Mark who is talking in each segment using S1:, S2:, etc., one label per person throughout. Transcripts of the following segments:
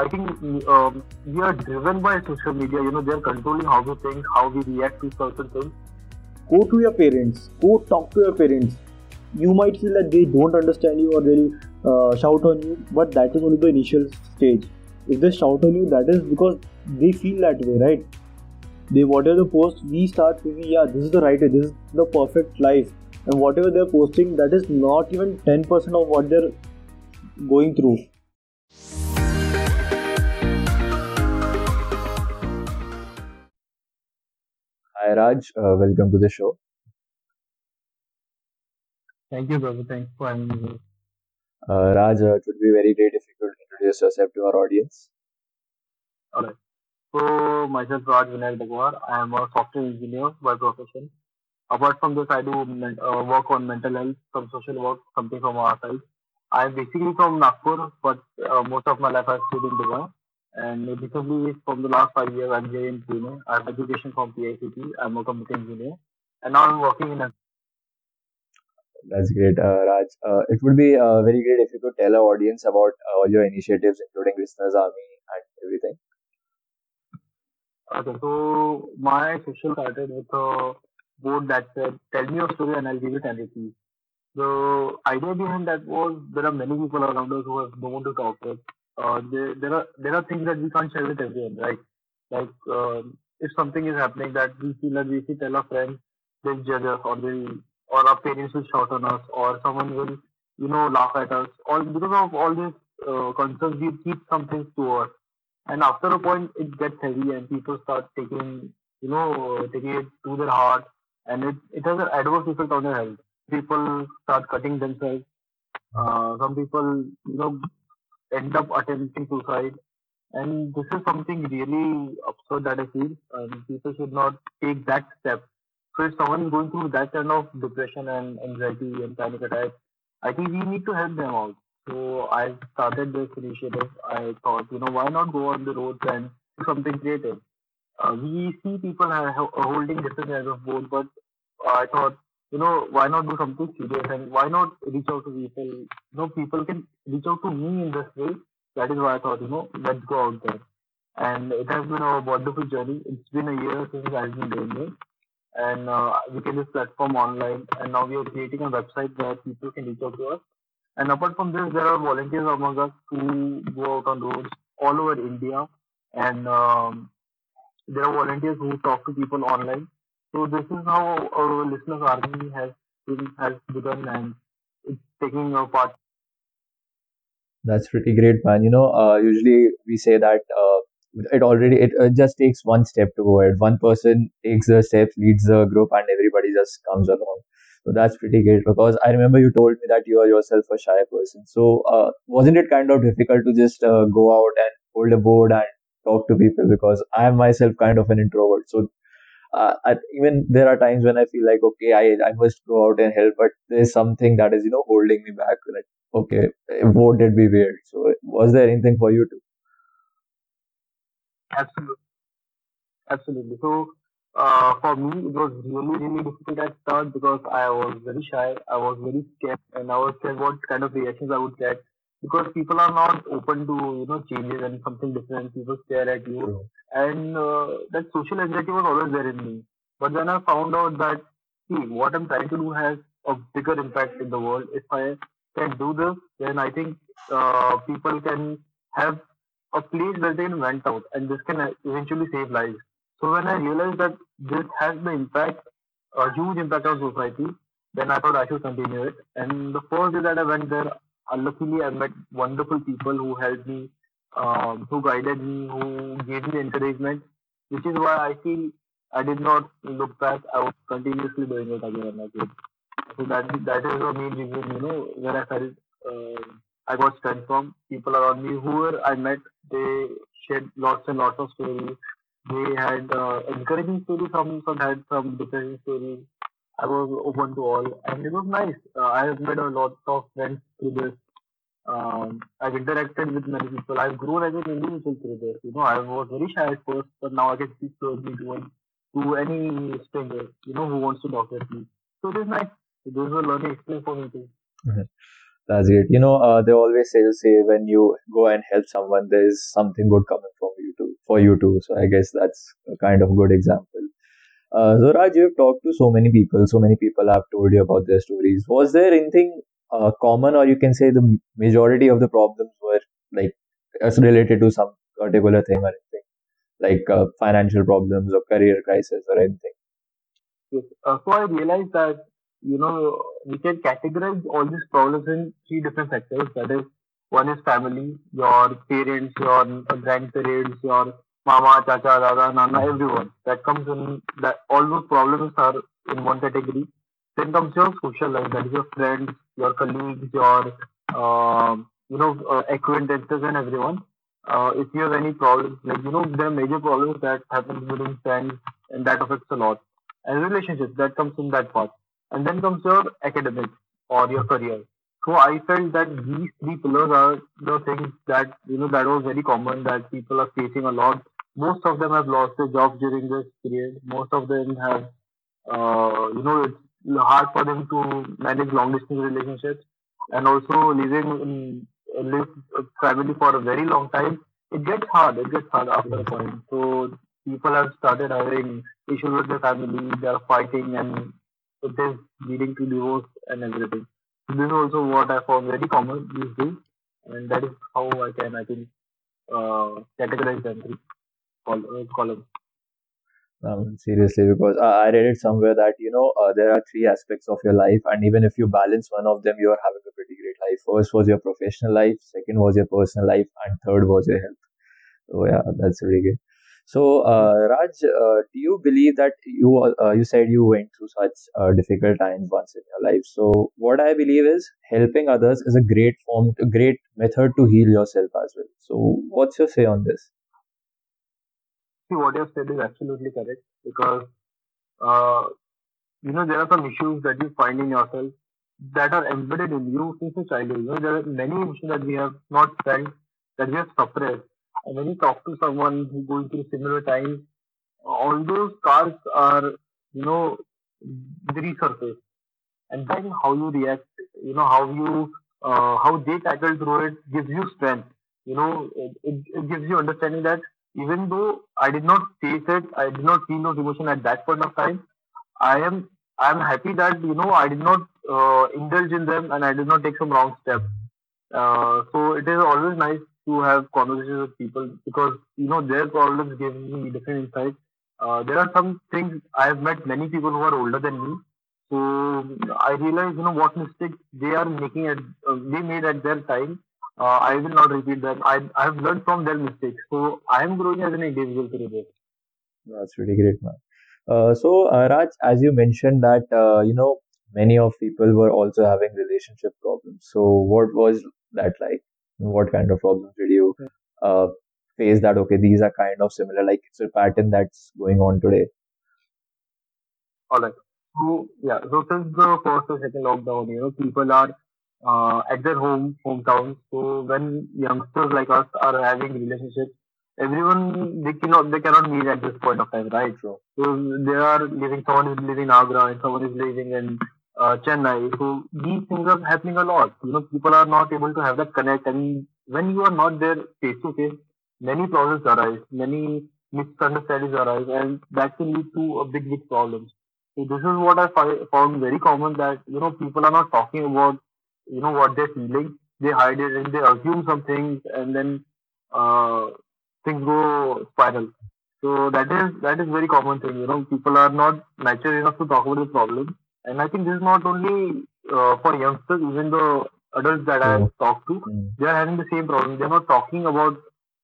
S1: I think um, we are driven by social media. You know, they're controlling how we think, how we react to certain things.
S2: Go to your parents. Go talk to your parents. You might feel that they don't understand you or they'll uh, shout on you, but that is only the initial stage. If they shout on you, that is because they feel that way, right? They whatever they post, we start thinking, yeah, this is the right way, this is the perfect life, and whatever they're posting, that is not even ten percent of what they're going through.
S3: Hi Raj, uh, welcome to the show.
S1: Thank you, brother. Thanks for having me.
S3: Uh, Raj, uh, it would be very great if you could introduce yourself to our audience.
S1: Alright. So, myself, Raj Vinayak Dagwar. I am a software engineer by profession. Apart from this, I do uh, work on mental health, some social work, something from our side. I'm basically from Nagpur, but uh, most of my life I've stayed in Dubai. And recently, from the last five years, I'm here in Pune. I have education from PICT. I'm a computer engineer. And now I'm working in a
S3: That's great, uh, Raj. Uh, it would be uh, very great if you could tell our audience about uh, all your initiatives, including Listeners Army and everything.
S1: Okay, so my session started with a board that said, "Tell me your story and I'll give you 10 rupees." The idea behind that was there are many people around us who have no one to talk with. Uh, there, there are there are things that we can't share with everyone, right? Like um if something is happening that we feel that we should tell our friends, they'll judge us, or they or our parents will shout on us, or someone will you know laugh at us. All because of all these uh, concerns, we keep some things to us and after a point it gets heavy and people start taking you know taking it to their heart and it, it has an adverse effect on their health people start cutting themselves uh, some people you know end up attempting suicide and this is something really absurd that i feel and people should not take that step so if someone is going through that kind of depression and anxiety and panic attack i think we need to help them out so I started this initiative. I thought, you know, why not go on the roads and do something creative? Uh, we see people ho- holding different kinds of board, but I thought, you know, why not do something serious and why not reach out to people? You know, people can reach out to me in this way. That is why I thought, you know, let's go out there. And it has been a wonderful journey. It's been a year since I've been doing it. And uh, we can this platform online. And now we are creating a website where people can reach out to us and apart from this, there are volunteers among us who go out on roads all over India, and um, there are volunteers who talk to people online. So this is how our listeners army has has begun, and it's taking a part.
S3: That's pretty great, man. You know, uh, usually we say that uh, it already it uh, just takes one step to go ahead. One person takes the steps, leads the group, and everybody just comes along. So that's pretty great because I remember you told me that you are yourself a shy person. So uh, wasn't it kind of difficult to just uh, go out and hold a board and talk to people because I am myself kind of an introvert. So uh, I, even there are times when I feel like okay, I I must go out and help, but there's something that is you know holding me back. Like okay, board did be weird. So was there anything for you too?
S1: Absolutely, absolutely. So uh, for me, it was really, really difficult at start because I was very shy. I was very scared, and I was scared what kind of reactions I would get because people are not open to you know changes and something different. People stare at you,
S3: True.
S1: and uh, that social anxiety was always there in me. But then I found out that see, what I'm trying to do has a bigger impact in the world. If I can do this, then I think uh, people can have a place where they can vent out, and this can eventually save lives. So when I realized that this has the impact, a huge impact on society, then I thought I should continue it. And the first day that I went there, uh, luckily I met wonderful people who helped me, um, who guided me, who gave me encouragement, which is why I feel I did not look back. I was continuously doing it again and again. So that that is the main reason, you know, where I felt uh, I got strength from. People around me, whoever I met, they shared lots and lots of stories they had uh, encouraging stories, some some had some depressing stories. I was open to all, and it was nice. Uh, I have made a lot of friends through this. Um, I've interacted with many people. I've grown as an individual through this. You know, I was very shy at first, but now I can speak to one, to any stranger, you know, who wants to talk with me. So it is nice. It was a learning experience for me too.
S3: That's great. You know, uh, they always say say when you go and help someone, there's something good coming from you too, for you too. So I guess that's a kind of good example. Uh, so Raj, you've talked to so many people. So many people have told you about their stories. Was there anything uh, common, or you can say the majority of the problems were like as related to some particular thing or anything, like uh, financial problems or career crisis or anything?
S1: Yes. Uh, so I realized that you know we can categorize all these problems in three different sectors. That is, one is family, your parents, your grandparents, your mama, chacha, dada, nana, everyone. That comes in that all those problems are in one category. Then comes your social life, that is your friends, your colleagues, your um, you know uh, acquaintances and everyone. Uh, if you have any problems, like you know, there are major problems that happen within friends, and that affects a lot. And relationships that comes in that part. And then comes your academics or your career. So I felt that these three pillars are the things that you know that was very common that people are facing a lot. Most of them have lost their jobs during this period. Most of them have, uh, you know, it's hard for them to manage long distance relationships, and also living in live family for a very long time. It gets hard. It gets hard after a point. So people have started having issues with their family. They are fighting, and it is leading to divorce and everything. This is also what I found very common these days, and that is how I can, I think, uh, categorize them three col- columns.
S3: Um, seriously, because I, I read it somewhere that you know uh, there are three aspects of your life, and even if you balance one of them, you are having a pretty great life. First was your professional life, second was your personal life, and third was your health. So yeah, that's really good. So, uh, Raj, uh, do you believe that you uh, you said you went through such difficult times once in your life? So, what I believe is helping others is a great form, a great method to heal yourself as well. So, what's your say on this?
S1: See, what you have said is absolutely correct because uh, you know there are some issues that you find in yourself that are embedded in you since your childhood. You know there are many issues that we have not felt that we have suppressed and when you talk to someone who's going through similar times, all those scars are, you know, resurface. And then how you react, you know, how you, uh, how they tackle through it gives you strength. You know, it, it, gives you understanding that even though I did not face it, I did not feel those emotions at that point of time, I am I am happy that you know I did not uh, indulge in them and I did not take some wrong steps. Uh, so it is always nice to have conversations with people because you know their problems give me different insights. Uh, there are some things I have met many people who are older than me, so I realize you know what mistakes they are making at uh, they made at their time. Uh, I will not repeat them. I I have learned from their mistakes, so I am growing as an individual through this.
S3: That's really great, man. Uh, so, uh, Raj, as you mentioned that uh, you know many of people were also having relationship problems. So, what was that like? What kind of problems did you uh, face that okay these are kind of similar like it's a pattern that's going on today?
S1: All right so yeah so since the first or second lockdown you know people are uh, at their home hometown. So when youngsters like us are having relationships everyone they cannot they cannot meet at this point of time right? So, so they are living someone is living in agra and someone is living in uh, Chennai. So these things are happening a lot. You know, people are not able to have that connect, and when you are not there face to face, many problems arise, many misunderstandings arise, and that can lead to a big, big problems. So this is what I fi- found very common that you know people are not talking about you know what they're feeling. They hide it and they assume some things, and then uh, things go spiral. So that is that is very common thing. You know, people are not mature enough to talk about the problem and I think this is not only uh, for youngsters, even the adults that I have talked to,
S3: Mm.
S1: they are having the same problem. They're not talking about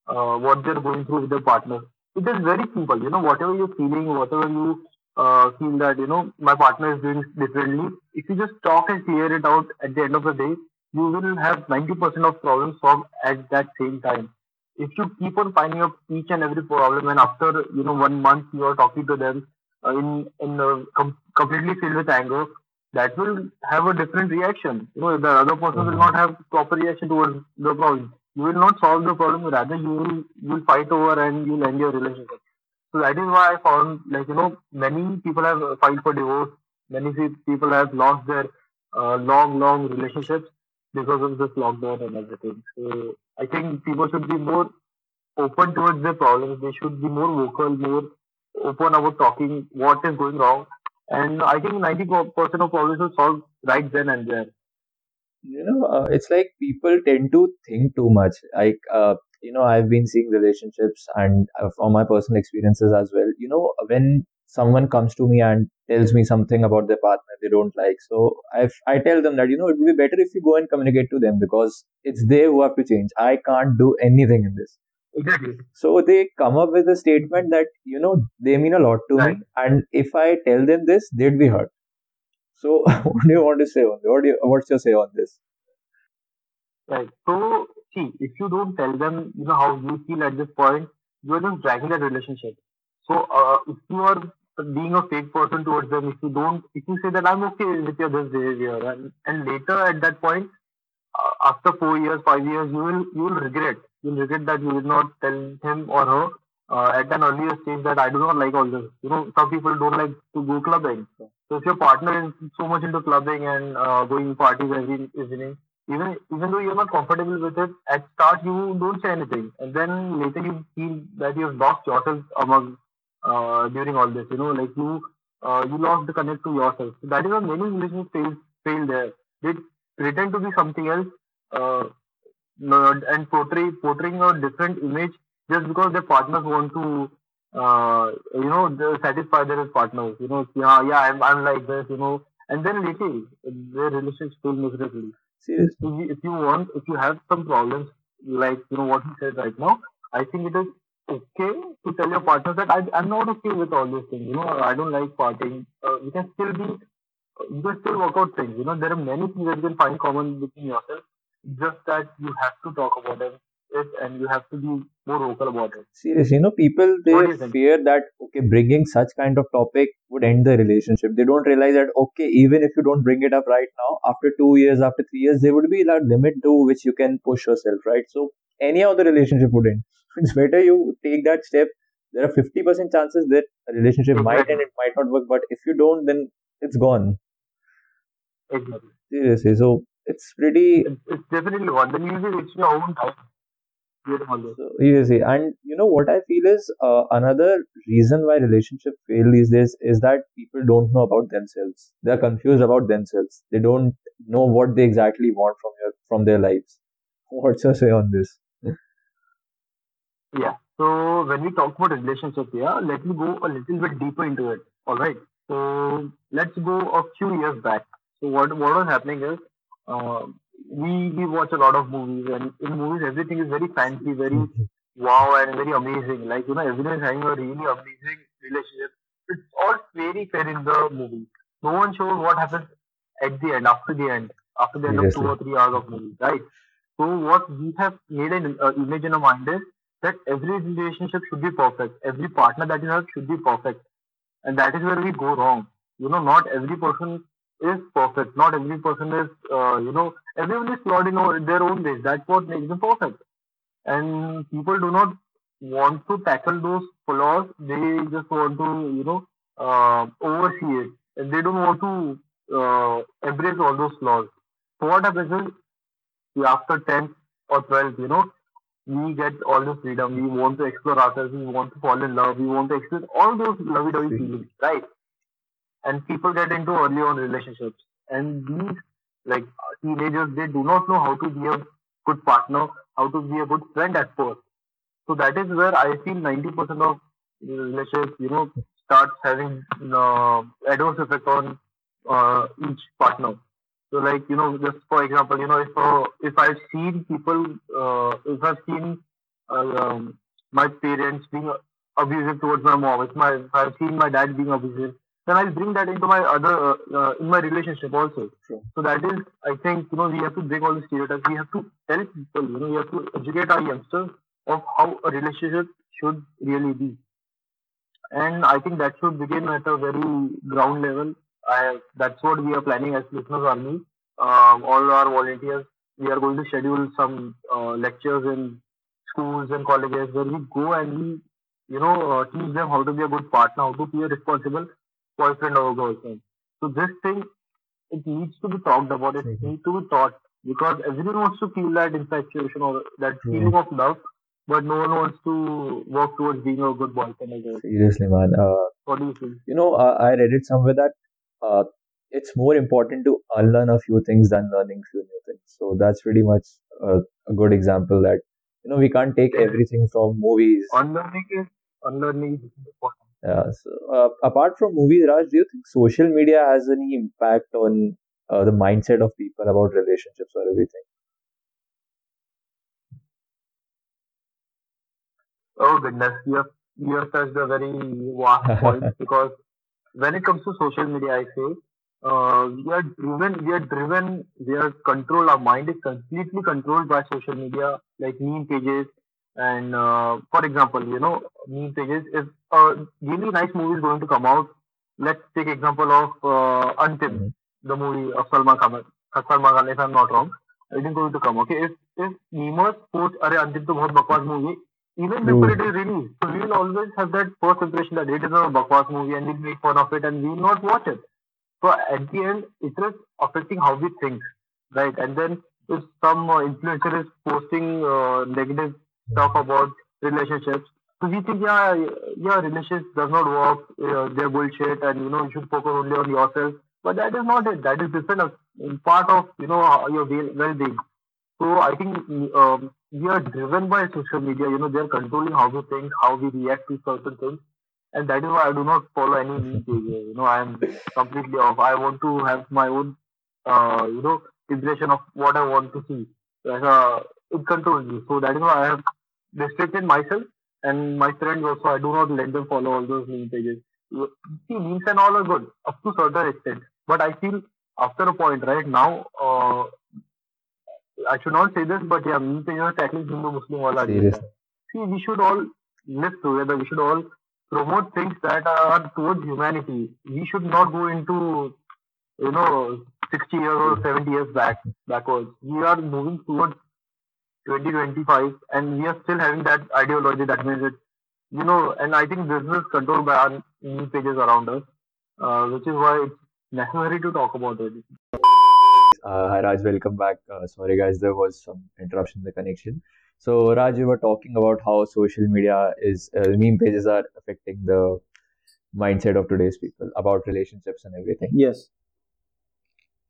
S1: uh, what they're going through with their partner. It is very simple, you know, whatever you're feeling, whatever you uh, feel that, you know, my partner is doing differently, if you just talk and clear it out at the end of the day, you will have 90% of problems solved at that same time. If you keep on finding up each and every problem and after, you know, one month you are talking to them in, in com- completely filled with anger, that will have a different reaction. You know, the other person will not have proper reaction towards the problem. You will not solve the problem. Rather, you will you will fight over and you'll end your relationship. So that is why I found like you know many people have filed for divorce. Many people have lost their uh, long long relationships because of this lockdown and everything. So I think people should be more open towards their problems. They should be more vocal, more open about talking what is going wrong. And I think 90% of problems will solve right then and there.
S3: You know, uh, it's like people tend to think too much. Like, uh, you know, I've been seeing relationships and uh, from my personal experiences as well. You know, when someone comes to me and tells me something about their partner they don't like, so I I tell them that you know it would be better if you go and communicate to them because it's they who have to change. I can't do anything in this.
S1: Exactly.
S3: So they come up with a statement that you know they mean a lot to
S1: Right.
S3: me, and if I tell them this, they'd be hurt. So what do you want to say on this? What do you, what's your say on this?
S1: Right. So, see, if you don't tell them, you know, how you feel at this point, you are just dragging that relationship. So, uh, if you are being a fake person towards them, if you don't, if you say that I'm okay with your this behavior, and, and later at that point, uh, after four years, five years, you will you will regret. You regret that you did not tell him or her uh, at an earlier stage that I do not like all this. You know, some people don't like to go clubbing. So if your partner is so much into clubbing and uh, going to parties every evening, even even though you're not comfortable with it, at start you don't say anything, and then later you feel that you've lost yourself among uh, during all this. You know, like you uh, you lost the connect to yourself. So that is why many relationships fail fail there. They pretend to be something else uh, and portray portraying a different image just because their partners want to uh, you know satisfy their partners. You know, yeah, yeah, I'm I'm like this. You know, and then later their relationship fail miserably
S3: Seriously.
S1: if you, if you want, if you have some problems, like you know what you said right now, I think it is okay to tell your partner that I, I'm not okay with all these things. You know, I don't like partying. Uh, you can still be, you can still work out things. You know, there are many things that you can find common between yourself. Just that you have to talk about it, and you have to be more vocal about it.
S3: Seriously, you know, people they fear that okay, bringing such kind of topic would end the relationship. They don't realize that okay, even if you don't bring it up right now, after two years, after three years, there would be that limit to which you can push yourself, right? So any other relationship would end. It's better you take that step. There are fifty percent chances that a relationship might
S1: Exactly.
S3: end, it might not work, but if you don't, then it's gone.
S1: Exactly.
S3: Seriously, so it's pretty
S1: It's, it's definitely one. Then you'll be your own time doing all this.
S3: So, seriously, and you know what I feel is uh, another reason why relationships fail these days is that people don't know about themselves. They are confused about themselves. They don't know what they exactly want from your from their lives. What's your say on this?
S1: Yeah. So when we talk about relationship yeah let me go a little bit deeper into it. All right. So let's go a few years back. So what what was happening is, uh, we we watch a lot of movies, and in movies everything is very fancy, very wow, and very amazing. Like you know, everyone is having a really amazing relationship. It's all very fair in the movie. No one shows what happens at the end, after the end, after the end of two or three hours of movie, right? So what we have made an uh, image in our mind is that every relationship should be perfect. Every partner that you have should be perfect. And that is where we go wrong. You know, not every person is perfect. Not every person is, uh, you know, everyone is flawed in their own ways. That's what makes them perfect. And people do not want to tackle those flaws. They just want to, you know, uh, oversee it. And they don't want to uh, embrace all those flaws. So what happens is, after 10th or 12th, you know, we get all the freedom. We want to explore ourselves. We want to fall in love. We want to experience all those lovey-dovey feelings, right? And people get into early on relationships, and these like teenagers, they do not know how to be a good partner, how to be a good friend at first. So that is where I feel 90% of relationships, you know, starts having uh, adverse effect on uh, each partner. So like you know, just for example, you know, if uh, if I've seen people, uh, if I've seen uh, um, my parents being abusive towards my mom, if my if I've seen my dad being abusive, then I'll bring that into my other uh, uh, in my relationship also.
S3: True.
S1: So that is, I think, you know, we have to break all the stereotypes. We have to tell people, you know, we have to educate our youngsters of how a relationship should really be. And I think that should begin at a very ground level. I, that's what we are planning as Listeners Army. Um, all our volunteers, we are going to schedule some uh, lectures in schools and colleges where we go and we, you know, uh, teach them how to be a good partner, how to be a responsible boyfriend or girlfriend. So this thing, it needs to be talked about. It
S3: Mhm.
S1: needs to be taught because everyone wants to feel that infatuation or that
S3: True.
S1: feeling of love, but no one wants to work towards being a good boyfriend or girl.
S3: Seriously, man. Uh,
S1: What do you think?
S3: you know, uh, I read it somewhere that uh, it's more important to unlearn a few things than learning few new things. So that's pretty much a, a good example that you know we can't take everything from movies.
S1: Unlearning is unlearning is important.
S3: Yeah. So, uh, apart from movies, Raj, do you think social media has any impact on uh, the mindset of people about relationships or everything?
S1: Oh goodness, you have you have touched a very vast point because when it comes to social media, I say uh, we are driven, we are driven, we are controlled. Our mind is completely controlled by social media, like meme pages. And uh, for example, you know, meme is if a really nice movie is going to come out, let's take example of uh,
S3: mm-hmm.
S1: the movie of Salman Khan, Salman Khan, if I'm not wrong. It is going to come, okay? If, if memers post, Arey, Until to bahut bakwas movie, even before it is released, so we will always have that first impression that it is a bakwas movie and we make fun of it and we will not watch it. So at the end, it is affecting how we think, right? And then if some uh, influencer is posting uh, negative stuff about relationships, so we think, yeah, yeah, relationships does not work, uh, they're bullshit, and you know you should focus only on yourself. But that is not it. That is different uh, part of you know your well- well-being. So I think um, we are driven by social media. You know, they're controlling how we think, how we react to certain things, and that is why I do not follow any pages. You know, I am completely off. I want to have my own, uh, you know, impression of what I want to see. As a, it controls me. So that is why I have restricted myself and my friends also. I do not let them follow all those meme pages. See, memes and all are good up to certain extent, but I feel after a point, right now, uh, I should not say this, but yeah, meme pages are tackling Hindu Muslim wala agenda.
S3: Seriously.
S1: See, we should all live together. We should all promote things that are towards humanity. We should not go into, you know, 60 years or 70 years back backwards. We are moving towards 2025, and we are still having that ideology. That means it, you know, and I think business controlled by our new pages around us, uh, which is why it's necessary to talk about it.
S3: Uh, hi Raj, welcome back. Uh, sorry guys, there was some interruption in the connection. So Raj, you were talking about how social media is uh, meme pages are affecting the mindset of today's people about relationships and everything.
S2: Yes.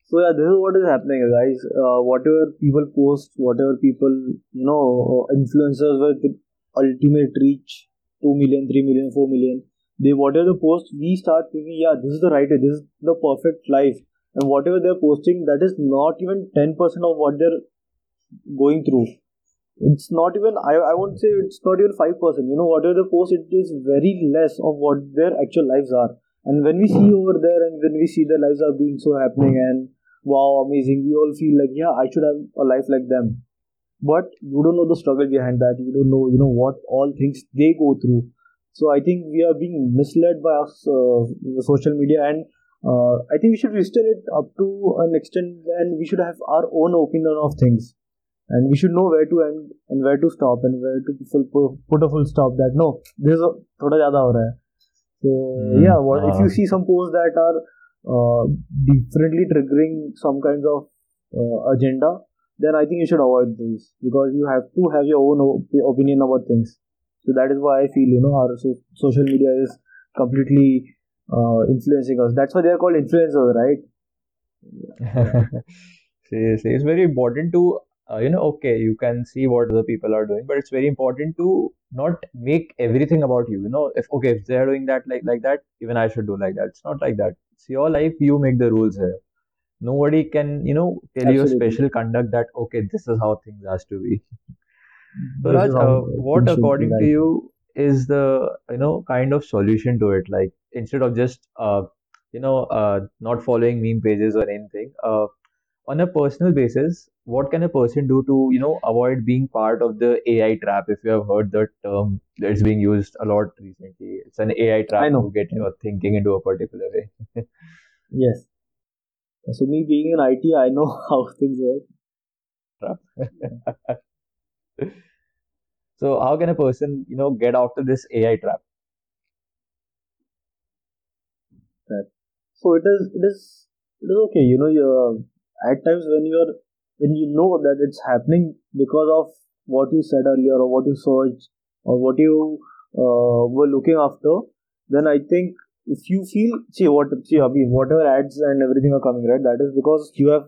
S2: So yeah, this is what is happening, guys. Uh, whatever people post, whatever people, you know, influencers with ultimate reach, 2 million, 3 million, 4 million, they whatever they post, we start thinking, yeah, this is the right way, this is the perfect life. And whatever they're posting, that is not even 10% of what they're going through. It's not even, I, I won't say it's not even 5%. You know, whatever they post, it is very less of what their actual lives are. And when we see over there and when we see their lives are being so happening and wow, amazing. We all feel like, yeah, I should have a life like them. But you don't know the struggle behind that. You don't know, you know, what all things they go through. So I think we are being misled by us, uh, social media, and uh, I think we should restrain it up to an extent, and we should have our own opinion of things, and we should know where to end and where to stop and where to full, put a full stop. That no, this is thoda. So
S3: hmm.
S2: yeah, what, if ah.
S3: you
S2: see some posts that are uh, differently triggering some kinds of uh, agenda, then I think you should avoid these because you have to have your own op- opinion about things. So that is why I feel you know our so- social media is completely uh, influencing us. That's why they are called influencers, right?
S3: Seriously, it's very important to, uh, you know, okay, you can see what other people are doing, but it's very important to not make everything about you. You know, if okay, if they're doing that like like that, even I should do like that. It's not like that. It's your life. You make the rules here. Nobody can, you know, tell you a special conduct that okay, this is how things has to be. So Raj, uh, what
S2: things should be,
S3: according to you is the you know kind of solution to it? Like instead of just uh you know uh not following meme pages or anything, uh on a personal basis, what can a person do to you know avoid being part of the AI trap? If you have heard that term that's being used a lot recently, it's an AI
S2: I
S3: trap
S2: know.
S3: to get your thinking into a particular way.
S2: Yes. So me being in IT, I know how things work.
S3: Trap. So how can a person you know get out of this AI trap?
S2: That. So it is, it is, it is okay. You know, you're, at times when you are when you know that it's happening because of what you said earlier or what you searched or what you uh, were looking after, then I think if you feel see what see Abhi, whatever ads and everything are coming right, that is because you have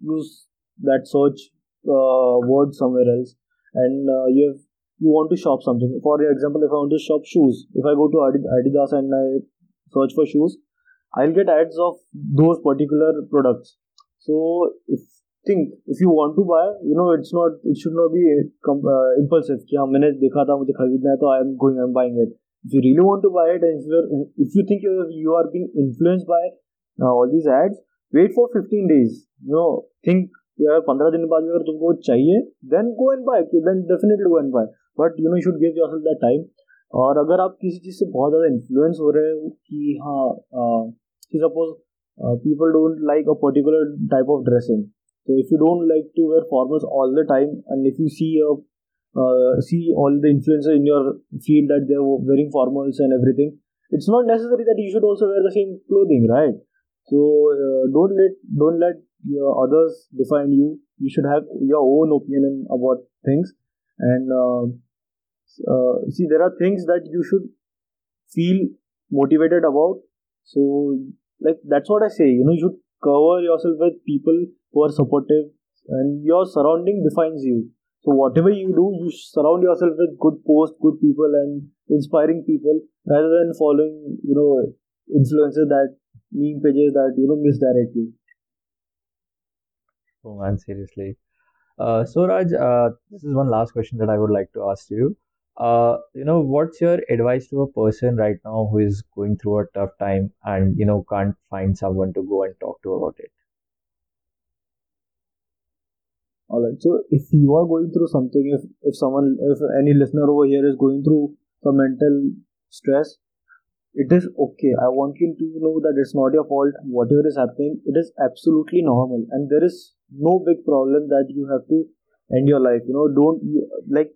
S2: used that search uh, word somewhere else and uh, you have you want to shop something. For example, if I want to shop shoes, if I go to Adidas and I search for shoes, I'll get ads of those particular products. So if think if you want to buy, you know, it's not it should not be uh, impulsive. कि हाँ मैंने देखा था मुझे खरीदना है तो I am going I'm buying it. If you really want to buy it and if you if you think you you are being influenced by uh, all these ads, wait for 15 days. You know, think कि अगर पंद्रह दिन बाद अगर तुमको चाहिए then go and buy then definitely go and buy but you know should give your that time और अगर आप किसी चीज़ से बहुत ज़्यादा इन्फ्लुएंस हो रहे हो कि हाँ suppose Uh, people don't like a particular type of dressing. So if you don't like to wear formals all the time, and if you see a uh, see all the influencers in your field that they're wearing formals and everything, it's not necessary that you should also wear the same clothing, right? So uh, don't let don't let your others define you. You should have your own opinion about things, and uh, uh see there are things that you should feel motivated about. So like that's what i say you know you should cover yourself with people who are supportive and your surrounding defines you. So whatever you do you surround yourself with good posts good people and inspiring people rather than following you know influences that meme pages that you know misdirect you.
S3: Oh man seriously. Uh, so Raj, uh, this is one last question that I would like to ask you. Uh, you know, what's your advice to a person right now who is going through a tough time and you know can't find someone to go and talk to about it?
S2: All right. So if you are going through something, if if someone, if any listener over here is going through some mental stress, it is okay. I want you to know that it's not your fault. Whatever is happening, it is absolutely normal, and there is no big problem that you have to end your life. You know, don't like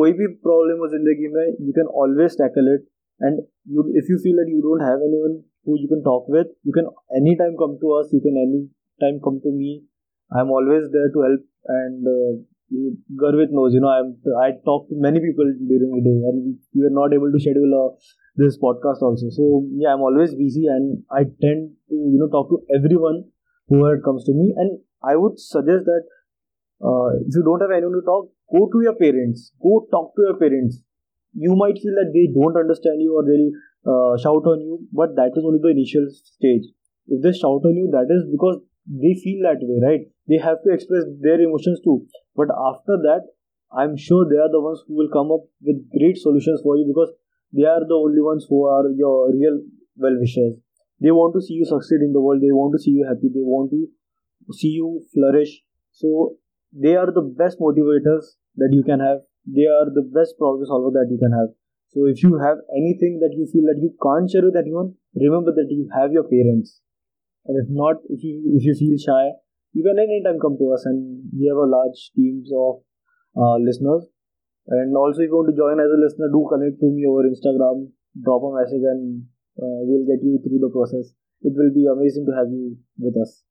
S2: कोई भी problem हो जिंदगी में you can always tackle it and you if you feel that you don't have anyone who you can talk with you can anytime come to us you can anytime come to me i'm always there to help and uh, Garvit knows, you know, I'm, I talk to many people during the day and we were not able to schedule a, this podcast also. So, yeah, I'm always busy and I tend to, you know, talk to everyone who comes to me. And I would suggest that uh, if you don't have anyone to talk, go to your parents, go talk to your parents. You might feel that they don't understand you or they'll uh, shout on you, but that is only the initial stage. If they shout on you, that is because they feel that way, right? They have to express their emotions too. But after that, I'm sure they are the ones who will come up with great solutions for you because they are the only ones who are your real well wishers. They want to see you succeed in the world, they want to see you happy, they want to see you flourish. So they are the best motivators that you can have. They are the best problem solver that you can have. So if you have anything that you feel that you can't share with anyone, remember that you have your parents. And if not, if you if you feel shy, you can anytime come to us and we have a large teams of uh, listeners. And also if you want to join as a listener, do connect to me over Instagram, drop a message and uh, we'll get you through the process. It will be amazing to have you with us.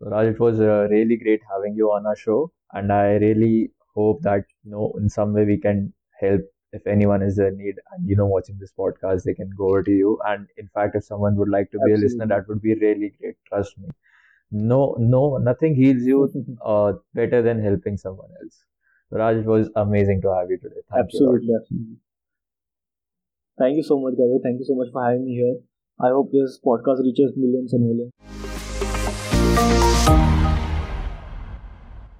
S3: Raj, it was uh, really great having you on our show, and I really hope that you know in some way we can help if anyone is in need and you know watching this podcast they can go over to you. And in fact if someone would like to be Absolutely. a listener that would be really great trust me. No no nothing heals you uh, better than helping someone else. Raj it was amazing to have you today.
S2: Thank absolutely, you, absolutely thank you so much Gaurav. thank you so much for having me here. I hope this podcast reaches millions and millions